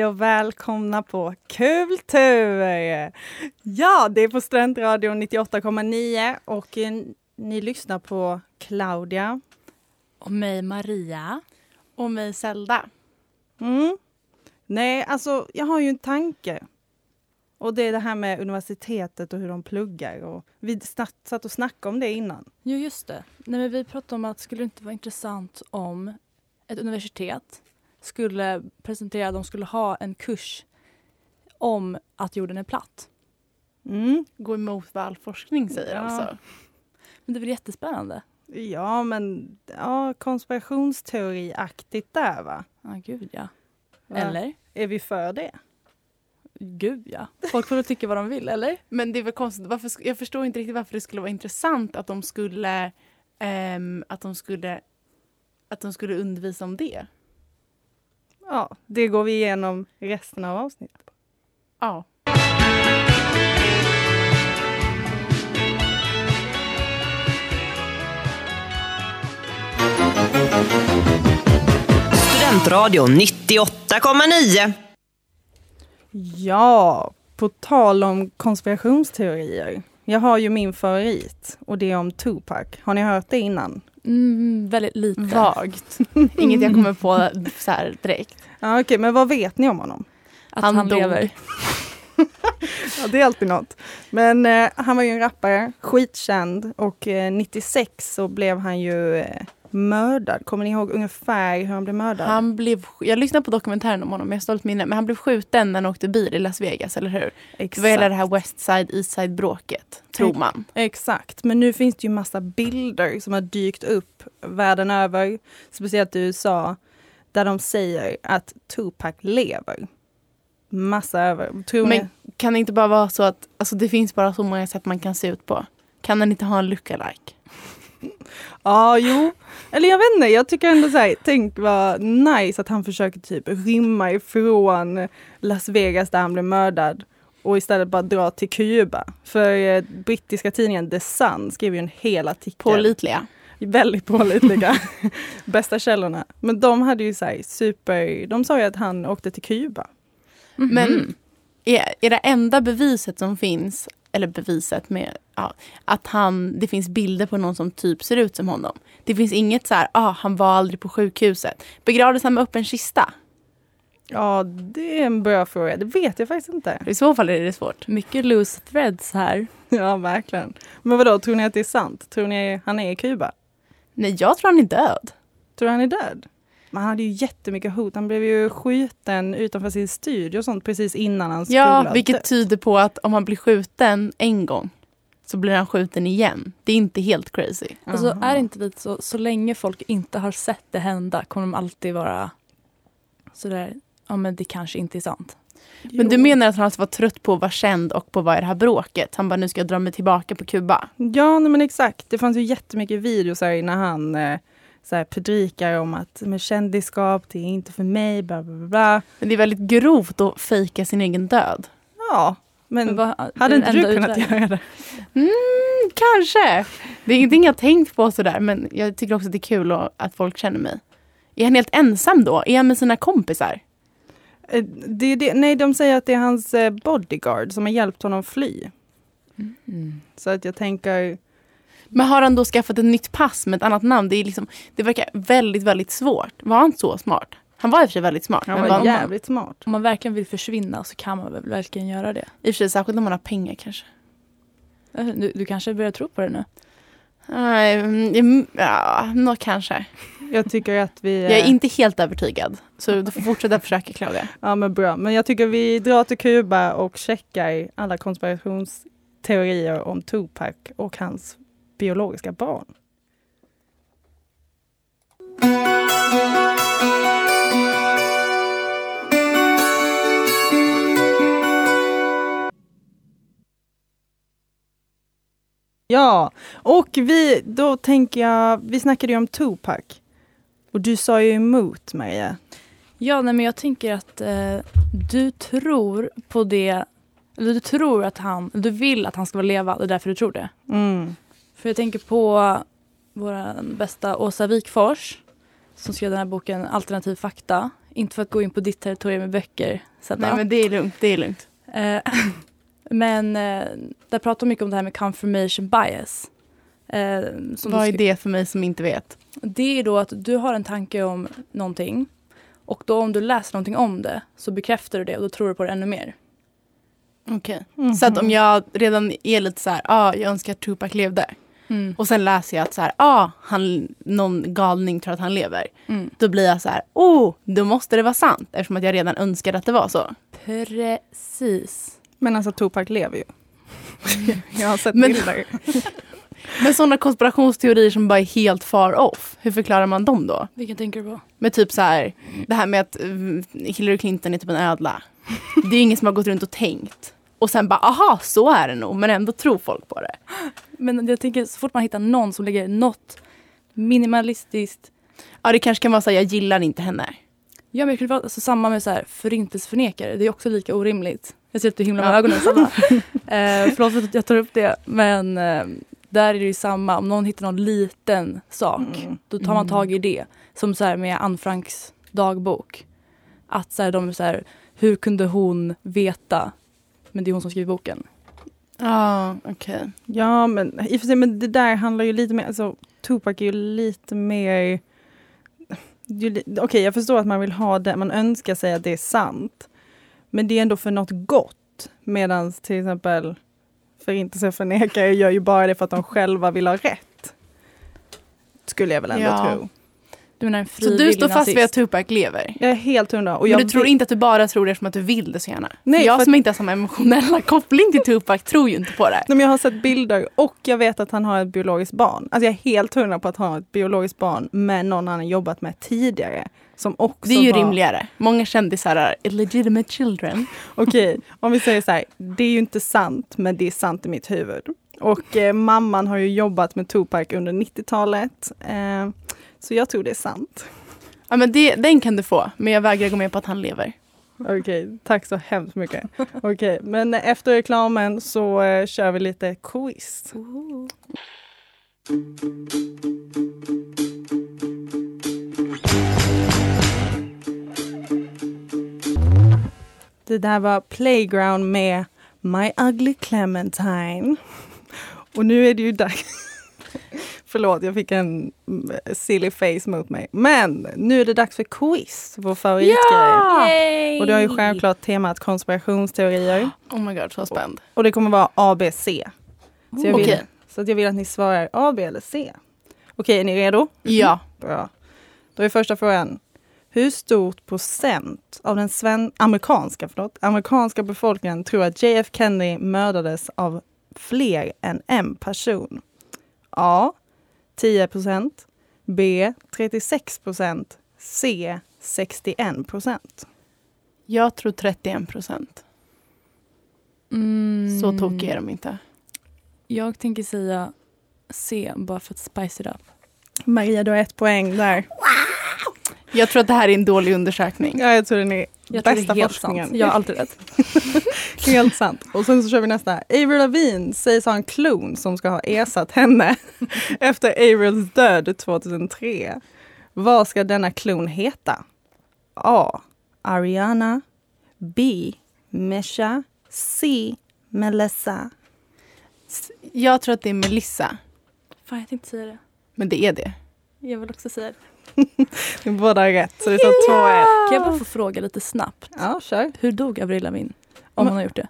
Hej och välkomna på Kultur! Ja, det är på Studentradion 98,9 och eh, ni lyssnar på Claudia. Och mig Maria. Och mig Zelda. Mm. Nej, alltså jag har ju en tanke. Och det är det här med universitetet och hur de pluggar. Och vi satt och snackade om det innan. Jo, just det. Nej, men vi pratade om att det skulle inte vara intressant om ett universitet skulle presentera, de skulle ha en kurs om att jorden är platt. Mm. Gå emot vad all forskning säger ja. alltså. Men det väl jättespännande? Ja, men ja, konspirationsteoriaktigt där va? Ja, gud ja. Eller? Är vi för det? Gud ja. Folk får tycka vad de vill, eller? Men det är väl konstigt. Varför, jag förstår inte riktigt varför det skulle vara intressant att de skulle, um, att de skulle, att de skulle undervisa om det. Ja, det går vi igenom resten av avsnittet. Ja. Studentradion 98,9. Ja, på tal om konspirationsteorier. Jag har ju min favorit och det är om Tupac. Har ni hört det innan? Mm, väldigt lite. Vagt. Inget jag kommer på så här direkt. Ja, Okej, okay, men vad vet ni om honom? Att han, han lever. ja, det är alltid något. Men eh, han var ju en rappare, skitkänd och eh, 96 så blev han ju eh, mördad. Kommer ni ihåg ungefär hur han blev mördad? Han blev, jag lyssnade på dokumentären om honom, jag har stolt minne. Men han blev skjuten när han åkte bil i Las Vegas, eller hur? Exakt. Det var hela det här West Side, East Side bråket, tror man. Exakt, men nu finns det ju massa bilder som har dykt upp världen över, speciellt i USA, där de säger att Tupac lever. Massa över. Tror men ni? kan det inte bara vara så att alltså, det finns bara så många sätt man kan se ut på? Kan han inte ha en lookalike? Ja, jo. Eller jag vet inte, jag tycker ändå så här, tänk vad nice att han försöker typ rymma ifrån Las Vegas där han blev mördad och istället bara dra till Kuba. För eh, brittiska tidningen The Sun skrev ju en hel artikel. Pålitliga. Väldigt pålitliga. Bästa källorna. Men de hade ju så här, super, de sa ju att han åkte till Kuba. Mm -hmm. Men är, är det enda beviset som finns eller beviset med ja, att han, det finns bilder på någon som typ ser ut som honom. Det finns inget så här, ah, han var aldrig på sjukhuset. Begravdes han med öppen kista? Ja, det är en bra fråga. Det vet jag faktiskt inte. I så fall är det svårt. Mycket loose threads här. Ja, verkligen. Men vadå, tror ni att det är sant? Tror ni han är i Kuba? Nej, jag tror han är död. Tror han är död? Men han hade ju jättemycket hot. Han blev ju skjuten utanför sin studio och sånt precis innan han skulle Ja, vilket tyder på att om han blir skjuten en gång så blir han skjuten igen. Det är inte helt crazy. Alltså är det inte lite så, så länge folk inte har sett det hända kommer de alltid vara sådär, ja men det kanske inte är sant. Men du menar att han alltså var trött på att vara känd och på vara i det här bråket? Han bara, nu ska jag dra mig tillbaka på Kuba. Ja, nej, men exakt. Det fanns ju jättemycket videos här när han eh, så här, predikar om att med kändisskap, det är inte för mig, bla bla bla. Men det är väldigt grovt att fejka sin egen död. Ja, men, men vad, hade inte du kunnat utvägen? göra det? Mm, kanske. Det är ingenting jag tänkt på sådär, men jag tycker också att det är kul att folk känner mig. Är han helt ensam då? Är han med sina kompisar? Eh, det, det, nej, de säger att det är hans eh, bodyguard som har hjälpt honom fly. Mm. Så att jag tänker... Men har han då skaffat ett nytt pass med ett annat namn? Det, är liksom, det verkar väldigt, väldigt svårt. Var han så smart? Han var i och för sig väldigt smart. Han var, var jävligt man, smart. Om man verkligen vill försvinna så kan man väl verkligen göra det. I och för sig särskilt om man har pengar kanske. Du, du kanske börjar tro på det nu? Nej, mm, ja, nå kanske. Jag tycker att vi... Jag är inte helt övertygad. Så du får fortsätta försöka Claudia. Ja men bra. Men jag tycker vi drar till Kuba och checkar alla konspirationsteorier om Tupac och hans biologiska barn. Ja, och vi, då tänker jag, vi snackade ju om Tupac. Och du sa ju emot Maria. Ja, nej, men jag tänker att eh, du tror på det, eller du tror att han, du vill att han ska vara leva, det är därför du tror det. Mm. För jag tänker på vår bästa Åsa Wikfors som skrev den här boken Alternativ fakta. inte för att gå in på ditt territorium med böcker. Zelda. Nej men det är lugnt, det är lugnt. Eh, men eh, där pratar de mycket om det här med confirmation bias. Eh, som Vad är det för mig som inte vet? Det är då att du har en tanke om någonting och då om du läser någonting om det så bekräftar du det och då tror du på det ännu mer. Okej. Mhm. Så att om jag redan är lite så här, ah, jag önskar att Tupac levde. Mm. Och sen läser jag att så här, ah, han, någon galning tror att han lever. Mm. Då blir jag så här, oh, då måste det vara sant. Eftersom att jag redan önskade att det var så. Precis. Men alltså Tupac lever ju. jag har sett Men- bilder. Men sådana konspirationsteorier som bara är helt far off, hur förklarar man dem då? Vilken tänker du på? Med typ så här, det här med att eh, Hillary Clinton är typ en ödla. Det är ingen som har gått runt och tänkt. Och sen bara, aha, så är det nog. Men ändå tror folk på det. Men jag tänker så fort man hittar någon som lägger något minimalistiskt. Ja, det kanske kan vara så här, jag gillar inte henne. Ja, men det kunde vara alltså, samma med så här, förintelseförnekare. Det är också lika orimligt. Jag ser att du himlar med Ja. ögonen Sanna. eh, förlåt för att jag tar upp det. Men eh, där är det ju samma. Om någon hittar någon liten sak. Mm. Då tar man tag i det. Som så här med Anne Franks dagbok. Att så här, de är så här, hur kunde hon veta? Men det är hon som skriver boken. Ja, okej. Ja, men i och för sig, men det där handlar ju lite mer, alltså Tupac är ju lite mer Okej, jag förstår att man vill ha det, man önskar sig att det är sant. Men det är ändå för något gott. Medan till exempel förintelseförnekare gör ju bara det för att de själva vill ha rätt. Skulle jag väl ändå Ja. tro. Du menar en Så du står fast vid att. Tupac lever? Jag är helt hundra. Och Men jag du tror inte att du bara tror det som att du vill det så gärna? Nej, jag för som inte har samma emotionella koppling till Tupac tror ju inte på det. Nej, men jag har sett bilder och jag vet att han har ett biologiskt barn. Alltså jag är helt hundra på att han har ett biologiskt barn med någon han har jobbat med tidigare. Som också Det är ju var... rimligare. Många kändisar är illegitimate children. Okej, om vi säger så här. Det är ju inte sant, men det är sant i mitt huvud. Och eh, mamman har ju jobbat med Tupac under 90-talet. Eh, så jag tror det är sant. Ja, men det, den kan du få, men jag vägrar gå med på att han lever. Okej, tack så hemskt mycket. Okej, men efter reklamen så eh, kör vi lite quiz. Det där var Playground med My Ugly Clementine. Och nu är det ju dags. Förlåt, jag fick en mm, silly face mot mig. Men nu är det dags för quiz, vår favoritgrej. Och det har ju självklart temat konspirationsteorier. Oh my god, så spänd. Och det kommer vara A, B, C. Så jag vill, Okej. så att jag vill att ni svarar A, B eller C. Okej, är ni redo? Ja. Bra. Då är första frågan. Hur stort procent av den sven- amerikanska, förlåt, amerikanska befolkningen tror att JF Kennedy mördades av fler än en person? A. 10 procent. B. 36 procent. C. 61 procent. Jag tror 31 procent. Mm, Så tokiga är de inte. Jag tänker säga C, bara för att spice it up. Maria, du har ett poäng där. Jag tror att det här är en dålig undersökning. Ja, jag tror den är Jag bästa är helt forskningen. sant. Jag har alltid rätt. Helt sant. Och sen så kör vi nästa. Avril Lavigne sägs ha en klon som ska ha ersatt henne efter Avrils död 2003. Vad ska denna klon heta? A. Ariana. B. Mesha. C. Melissa. Jag tror att det är Melissa. Fan, jag tänkte säga det. Men det är det. Jag vill också säga det. Ni båda har rätt, så det står 2-1. Kan jag bara få fråga lite snabbt? Ja, kör. Hur dog Avril Lavigne? Om Men- hon har gjort det.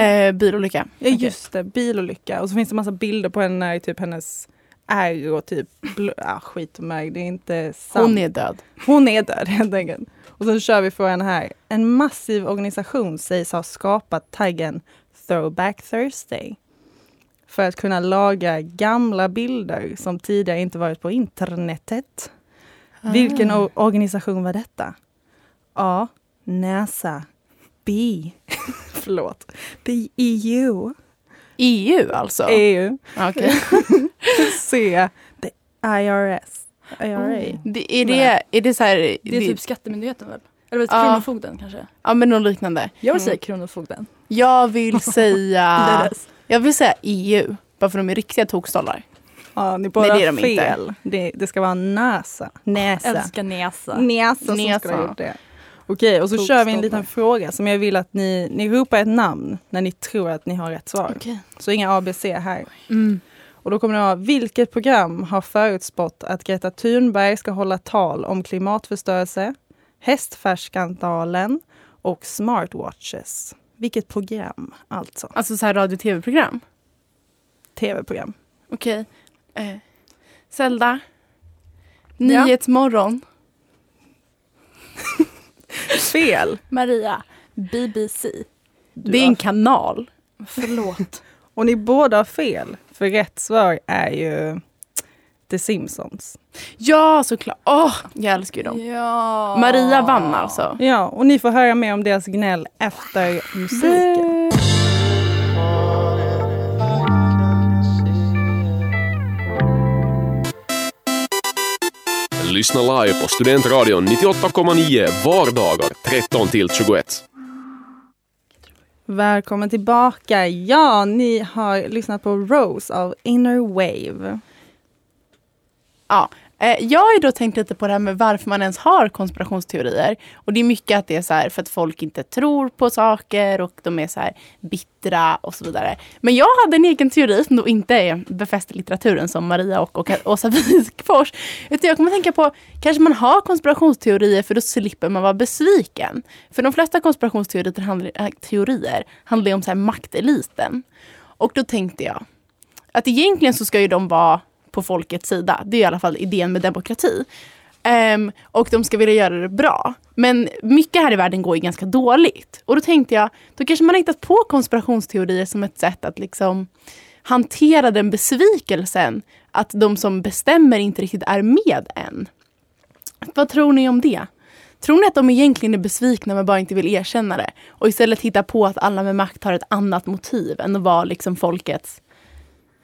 Eh, bilolycka. Ja, just det. Bilolycka. Och så finns det massa bilder på henne när typ hennes ärr och typ ah, skit och mig. Det är inte sant. Hon är död. Hon är död helt enkelt. Och sen kör vi frågan här. En massiv organisation sägs ha skapat taggen Throwback Thursday. För att kunna laga gamla bilder som tidigare inte varit på internetet. Vilken o- organisation var detta? A. NASA. B. Förlåt. B. EU. EU alltså? EU. Okej. C. The IRS. IRA. Det, är, det, är det så här... Det är det- typ Skattemyndigheten väl? Eller Ja. Kronofogden kanske? Ja men något liknande. Jag vill Mm. säga Kronofogden. Jag vill säga... Jag vill säga EU. Bara för de är riktiga tokstollar. Ja, ni båda Nej, det är de inte. fel. Det, det ska vara NASA. Näsa. Älskar näsa. Näsa som Näsa. skulle ha gjort det. Okej, och så kör vi en liten fråga som jag vill att ni, ni ropar ett namn när ni tror att ni har rätt svar. Okej. Så inga ABC här. Mm. Och då kommer det vara, vilket program har förutspått att Greta Thunberg ska hålla tal om klimatförstörelse, hästfärsskandalen och smartwatches? Vilket program alltså? Alltså så här radio och tv-program. Tv-program. Okej. Eh. Zelda. Nyhetsmorgon. Fel! Maria, BBC. Det är en kanal. Förlåt. Och ni båda har fel. För rätt svar är ju The Simpsons. Ja, såklart. Åh, jag älskar ju dem. ja. Maria vann alltså. Ja, och ni får höra mer om deras gnäll efter musiken. Lyssna live på Studentradion 98,9 vardagar 13 till 21. Välkommen tillbaka. Ja, ni har lyssnat på Rose av Inner Wave. Ja. Eh, jag har ju då tänkt lite på det här med varför man ens har konspirationsteorier. Och det är mycket att det är så här för att folk inte tror på saker och de är så här bittra och så vidare. Men jag hade en egen teori som då inte är befäst i litteraturen som Maria och, och Åsa Wikfors. Utan jag kommer tänka på, kanske man har konspirationsteorier för då slipper man vara besviken. För de flesta konspirationsteorier handlar, äh, eh, teorier handlar ju om så här makteliten. Och då tänkte jag att egentligen så ska ju de vara på folkets sida. Det är i alla fall idén med demokrati. Um, och de ska vilja göra det bra. Men mycket här i världen går ju ganska dåligt. Och då tänkte jag, då kanske man har hittat på konspirationsteorier som ett sätt att liksom hantera den besvikelsen att de som bestämmer inte riktigt är med än. Vad tror ni om det? Tror ni att de egentligen är besvikna men bara inte vill erkänna det? Och istället hitta på att alla med makt har ett annat motiv än att vara liksom folkets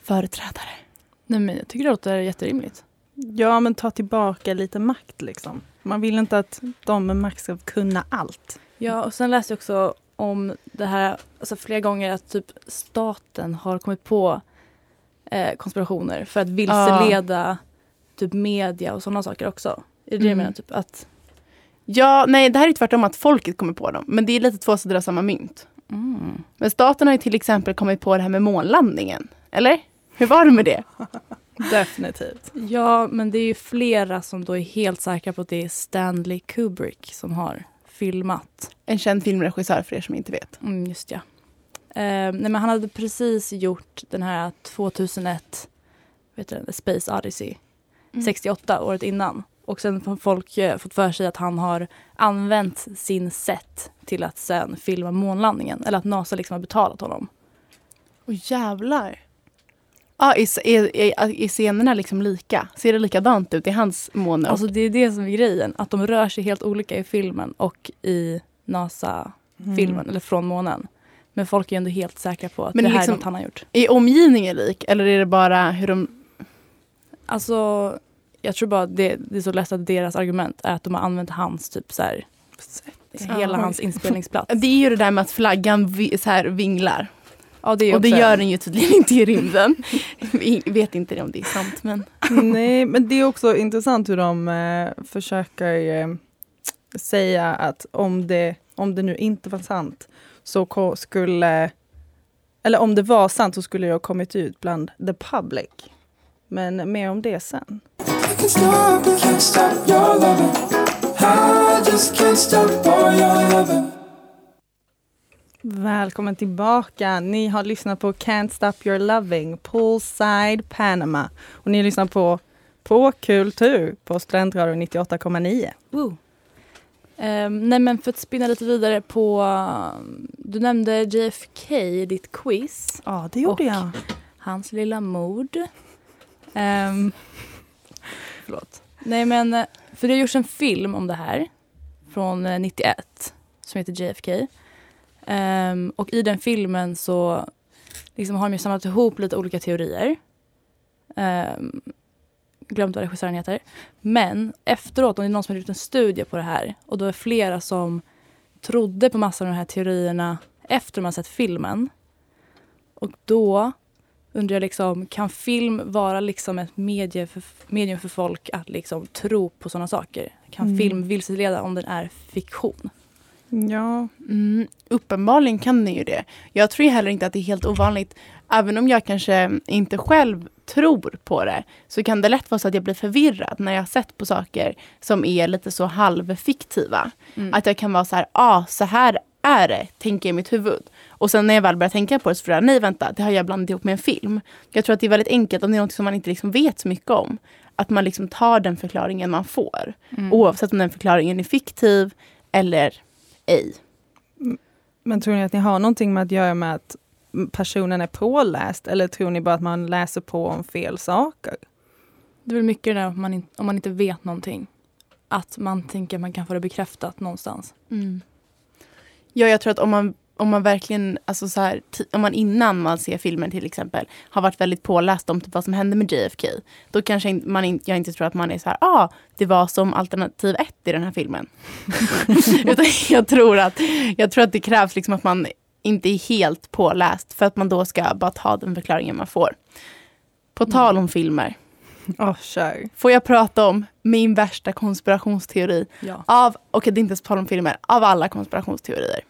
företrädare? Nej, men jag tycker det låter jätterimligt. Ja, men ta tillbaka lite makt liksom. Man vill inte att de med makt ska kunna allt. Ja, och sen läste jag också om det här alltså flera gånger att typ staten har kommit på eh, konspirationer för att vilseleda typ media och sådana saker också. Är det det jag Mm. menar? Typ att, Ja, nej, det här är tvärtom att folket kommer på dem. Men det är lite två sidor av samma mynt. mm. Men staten har ju till exempel kommit på det här med månlandningen. Eller? Hur var det med det? Definitivt. Ja, men det är ju flera som då är helt säkra på att det är Stanley Kubrick som har filmat. En känd filmregissör för er som inte vet. Mm, just ja. Eh, nej, men han hade precis gjort den här 2001, vet du, Space Odyssey, Mm. 68, året innan. Och sen har folk eh, fått för sig att han har använt sin set till att sen filma månlandningen. Eller att NASA liksom har betalat honom. Åh jävlar. Ja, är, är, är, är scenerna liksom lika? Ser det likadant ut i hans måne? Alltså det är det som är grejen. Att de rör sig helt olika i filmen och i NASA-filmen, Mm. eller från månen. Men folk är ändå helt säkra på att Men det här liksom- är något han har gjort. Är omgivningen lik? Eller är det bara hur de... Alltså, jag tror bara det, det är så lätt att deras argument är att de har använt hans typ så här, hela Ja. hans inspelningsplats. Det är ju det där med att flaggan vi, så här vinglar. Ja, det Och det gör den ju tydligen inte i rymden. Vi vet inte om det är sant men... Nej, men det är också intressant hur de eh, försöker eh, säga att om det, om det nu inte var sant så skulle, eller om det var sant så skulle det ha kommit ut bland the public. Men mer om det sen. can't Välkommen tillbaka. Ni har lyssnat på Can't Stop Your Loving, Poolside Panama. Och ni lyssnar på På Kultur på Studentradion 98,9. Woo. Ehm, nej men för att spinna lite vidare på, du nämnde JFK i ditt quiz. Ja, det gjorde Och- jag. Hans lilla mord. Um, förlåt. Nej men, eh, för det har gjorts en film om det här från eh, 91 som heter JFK. Ehm, och i den filmen så liksom har de samlat ihop lite olika teorier. Um, glömt vad regissören heter. Men efteråt, om det är någon som har gjort en studie på det här och då är flera som trodde på massa av de här teorierna efter har sett filmen. Och då undrar jag liksom, kan film vara liksom ett medie för, medium för folk att liksom tro på sådana saker? Kan Mm. film vilseleda om den är fiktion? Ja, Mm, uppenbarligen kan den ju det. Jag tror heller inte att det är helt ovanligt. Även om jag kanske inte själv tror på det så kan det lätt vara så att jag blir förvirrad när jag har sett på saker som är lite så halvfiktiva. Mm. Att jag kan vara så här, ah, så här är det, tänker jag i mitt huvud. Och sen när jag väl börjar tänka på det så får jag, nej vänta, det har jag blandat ihop med en film. Jag tror att det är väldigt enkelt om det är något som man inte liksom vet så mycket om. Att man liksom tar den förklaringen man får. Mm. Oavsett om den förklaringen är fiktiv eller ej. men tror ni att ni har någonting med att göra med att personen är påläst eller tror ni bara att man läser på om fel saker? Det är väl mycket det där om man, in, om man inte vet någonting. Att man tänker att man kan få det bekräftat någonstans. Mm. Ja, jag tror att om man, om man verkligen, alltså så här, om man innan man ser filmen till exempel har varit väldigt påläst om typ vad som hände med JFK. Då kanske man in, jag inte tror att man är så här, ah, det var som alternativ ett i den här filmen. Utan jag tror, att, jag tror att det krävs liksom att man inte är helt påläst för att man då ska bara ta den förklaringen man får. På tal om filmer, Åh, kör. får jag prata om min värsta konspirationsteori Ja. av, okej det är inte ens på tal om filmer, av alla konspirationsteorier.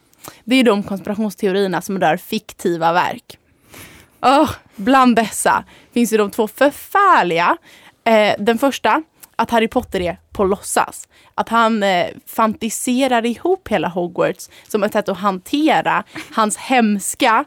Det är de konspirationsteorierna som rör fiktiva verk. Oh, bland dessa finns ju de två förfärliga. Eh, den första, att Harry Potter är på låtsas. Att han eh, fantiserar ihop hela Hogwarts som ett sätt att hantera hans hemska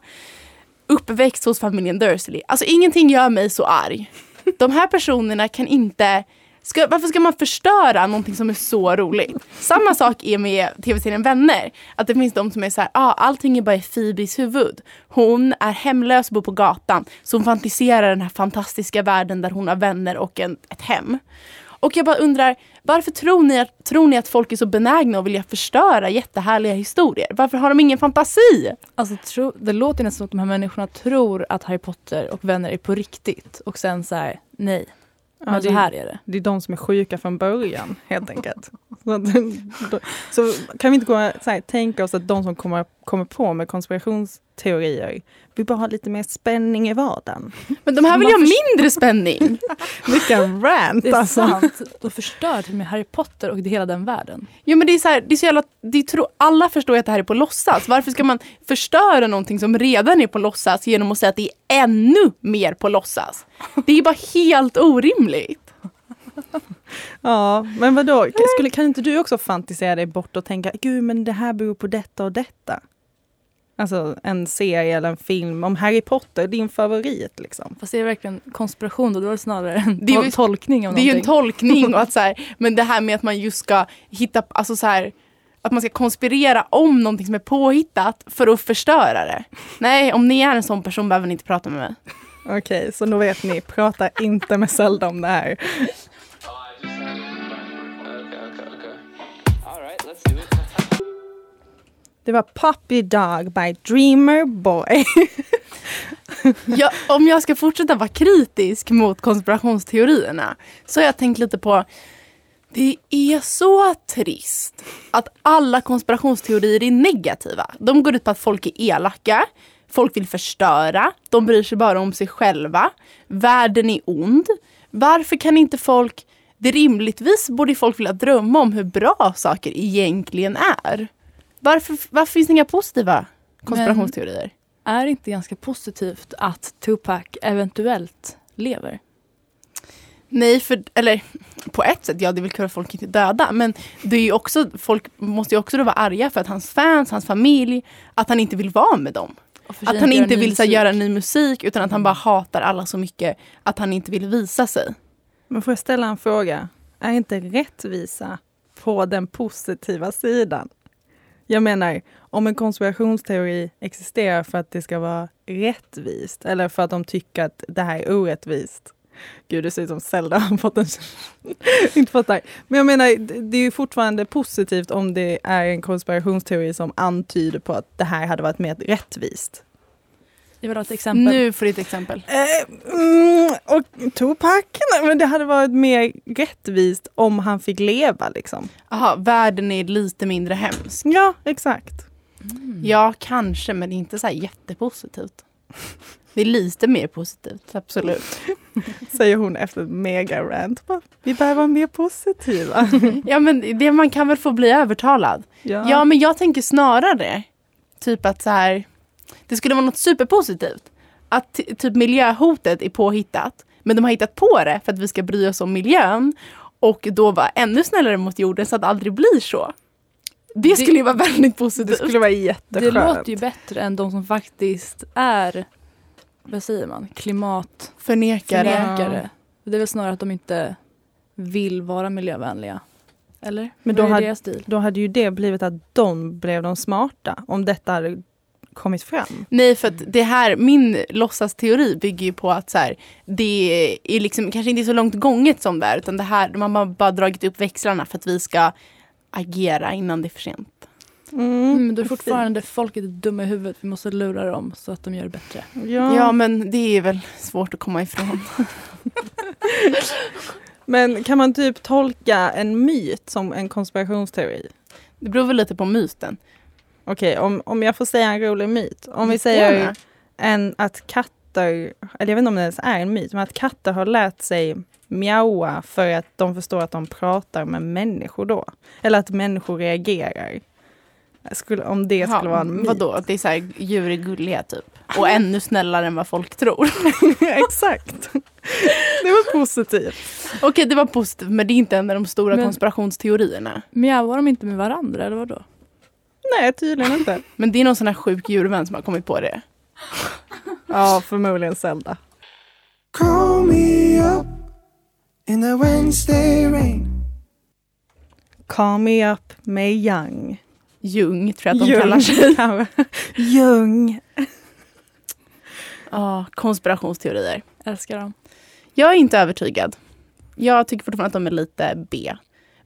uppväxt hos familjen Dursley. Alltså ingenting gör mig så arg. De här personerna kan inte Ska, varför ska man förstöra någonting som är så roligt? Samma sak är med tv-serien Vänner. Att det finns de som är så här, ah, allting är bara i Phoebes huvud. Hon är hemlös och bor på gatan. Så hon fantiserar den här fantastiska världen där hon har vänner och en, ett hem. Och jag bara undrar, varför tror ni, att, tror ni att folk är så benägna att vilja förstöra jättehärliga historier? Varför har de ingen fantasi? Alltså, tro, det låter nästan som att de här människorna tror att Harry Potter och vänner är på riktigt. Och sen så här, nej, Ja, men det, så här är det. det är de som är sjuka från början helt enkelt. Så, så kan vi inte gå så här, tänka oss att de som kommer, kommer på med konspirationsteorier vill bara ha lite mer spänning i vardagen. Men de här vill ju ha mindre spänning. Vilken rant Det är alltså. sant. De förstör till med Harry Potter och det hela den världen. Jo men det är så här, det är så jävla, det tror, alla förstår ju att det här är på låtsas. Varför ska man förstöra någonting som redan är på låtsas genom att säga att det är ännu mer på låtsas? Det är bara helt orimligt. Ja, men vadå? Skulle, kan inte du också fantisera dig bort och tänka, gud men det här beror på detta och detta? Alltså en serie eller en film om Harry Potter, din favorit liksom. Fast det är verkligen konspiration då, då är det snarare en Det är tolkning av Det är ju en någonting. tolkning och att så här, men det här med att man just ska hitta, alltså så här, att man ska konspirera om någonting som är påhittat för att förstöra det. Nej, om ni är en sån person behöver ni inte prata med mig. Okej, så nu vet ni, prata inte med Zelda om det här. Det var Puppy Dog by Dreamer Boy. Ja, om jag ska fortsätta vara kritisk mot konspirationsteorierna så har jag tänkt lite på det är så trist att alla konspirationsteorier är negativa. De går ut på att folk är elaka, folk vill förstöra, de bryr sig bara om sig själva, världen är ond. Varför kan inte folk, det rimligtvis borde folk vilja drömma om hur bra saker egentligen är. Varför, varför finns det inga positiva konspirationsteorier? Är det inte ganska positivt att Tupac eventuellt lever? Nej, för, eller på ett sätt, ja det är väl kul att folk inte är döda. Men det är ju också, folk måste ju också då vara arga för att hans fans, hans familj, att han inte vill vara med dem. Att han inte vill så, göra ny musik utan att han bara hatar alla så mycket att han inte vill visa sig. Men får jag ställa en fråga? Är inte rättvisa på den positiva sidan? Jag menar, om en konspirationsteori existerar för att det ska vara rättvist eller för att de tycker att det här är orättvist. Gud, det ser ut som Zelda har fått en... inte fattar. Men jag menar, det det är ju fortfarande positivt om det är en konspirationsteori som antyder på att det här hade varit mer rättvist. Jag vill ha ett exempel. Nu får du ett exempel. Eh, mm, och Tupac? Men det hade varit mer rättvist om han fick leva liksom. Jaha, världen är lite mindre hemsk. Ja, exakt. Ja, kanske, men inte så här jättepositivt. Det är lite mer positivt, absolut. Säger hon efter mega-rant. Vi behöver vara mer positiva. Ja men det, man kan väl få bli övertalad. Ja. men jag tänker snarare typ att så här, det skulle vara något superpositivt. Att typ miljöhotet är påhittat. Men de har hittat på det för att vi ska bry oss om miljön. Och då vara ännu snällare mot jorden så att det aldrig blir så. Det skulle ju vara väldigt det positivt. skulle vara Det jätteskönt. låter ju bättre än de som faktiskt är, vad säger man, klimatförnekare. Förnekare. Det är väl snarare att de inte vill vara miljövänliga. Eller? Men då hade- deras stil? Då hade ju det blivit att de blev de smarta om detta hade kommit fram. Nej för att det här, min låtsasteori bygger ju på att så här, det är liksom kanske inte så långt gånget som det är utan det här, man har bara dragit upp växlarna för att vi ska agera innan det är för sent. Mm, men då är fortfarande folket är dumma i huvudet. Vi måste lura dem så att de gör det bättre. Ja. Ja men det är väl svårt att komma ifrån. Men kan man typ tolka en myt som en konspirationsteori? Det beror väl lite på myten. Okej, om, om jag får säga en rolig myt. Om vi säger en, att katter, eller jag vet inte om det ens är en myt, men att katter har lärt sig mjaua för att de förstår att de pratar med människor då. Eller att människor reagerar. Skulle, om det skulle Ja, vara en myt. Vadå? Att det är så här, djur är gulliga typ. Och ännu snällare än vad folk tror. Exakt. Det var positivt. Okej det var positivt men det är inte en av de stora Men- konspirationsteorierna. Mjauar de inte med varandra eller vadå? Nej, tydligen inte. Men det är någon sån här sjuk djurvän som har kommit på det. Ja, förmodligen Zelda. Call me up in the Wednesday rain. Call me up med Young. Jung tror jag att de kallar sig. Ljung. Ja, konspirationsteorier. Älskar dem. Jag är inte övertygad. Jag tycker fortfarande att de är lite B.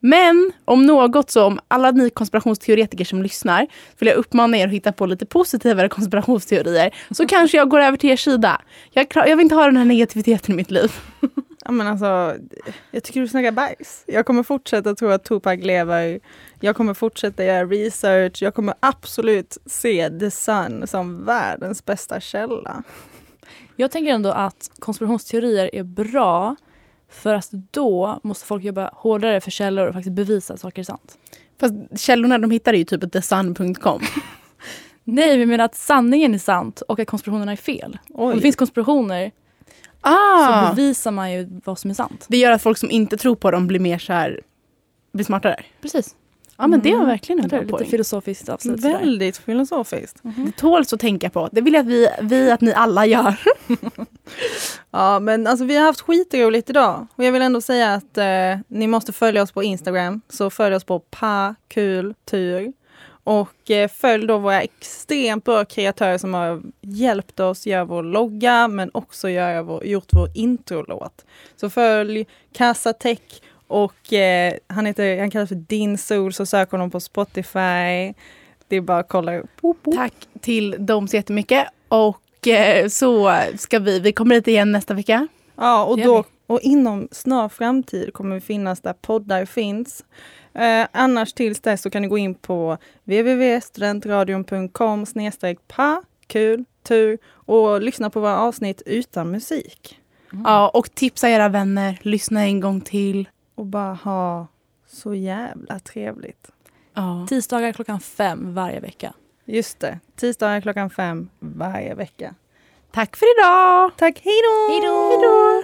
Men om något så, om alla ni konspirationsteoretiker som lyssnar, vill jag uppmana er att hitta på lite positivare konspirationsteorier. Så kanske jag går över till er sida. Jag, klar- jag vill inte ha den här negativiteten i mitt liv. Ja, men alltså, jag tycker du snackar bajs. Jag kommer fortsätta tro att Tupac lever. Jag kommer fortsätta göra research. Jag kommer absolut se The Sun som världens bästa källa. Jag tänker ändå att konspirationsteorier är bra för att då måste folk jobba hårdare för källor och faktiskt bevisa att saker är sant. Fast källorna de hittar är ju typ thesun.com. Nej, vi menar att sanningen är sant och att konspirationerna är fel. Om Oj. det finns konspirationer så Ah, bevisar man ju vad som är sant. det gör att folk som inte tror på dem blir mer så här, blir smartare. Precis. Ja men det var Mm. verkligen en bra är lite poäng. filosofiskt avsnitt. sådär. Väldigt filosofiskt. Det tåls att tänka på. Det vill jag att vi, vi att ni alla gör. Ja, men alltså vi har haft skitroligt idag. Och jag vill ändå säga att eh, ni måste följa oss på Instagram. Så följ oss på pakultur. Och eh, följ då våra extremt bra kreatörer som har hjälpt oss göra vår logga men också göra vår, gjort vår introlåt. Så följ Casa Tech och eh, han, heter, han kallas för Din Sol så sök honom på Spotify. Det är bara att kolla upp. Tack till dem så jättemycket. Och eh, så ska vi, vi kommer hit igen nästa vecka. Ja, och, då, och inom snar framtid kommer vi finnas där poddar finns. Eh, annars tills dess så kan ni gå in på www.studentradion.com pa kul tur och lyssna på våra avsnitt utan musik. Ja, och tipsa era vänner, lyssna en gång till. Och bara ha så jävla trevligt. Ja. Tisdagar klockan fem varje vecka. Just det, tisdagar klockan fem varje vecka. Tack för idag! Tack, hej då! Hej då!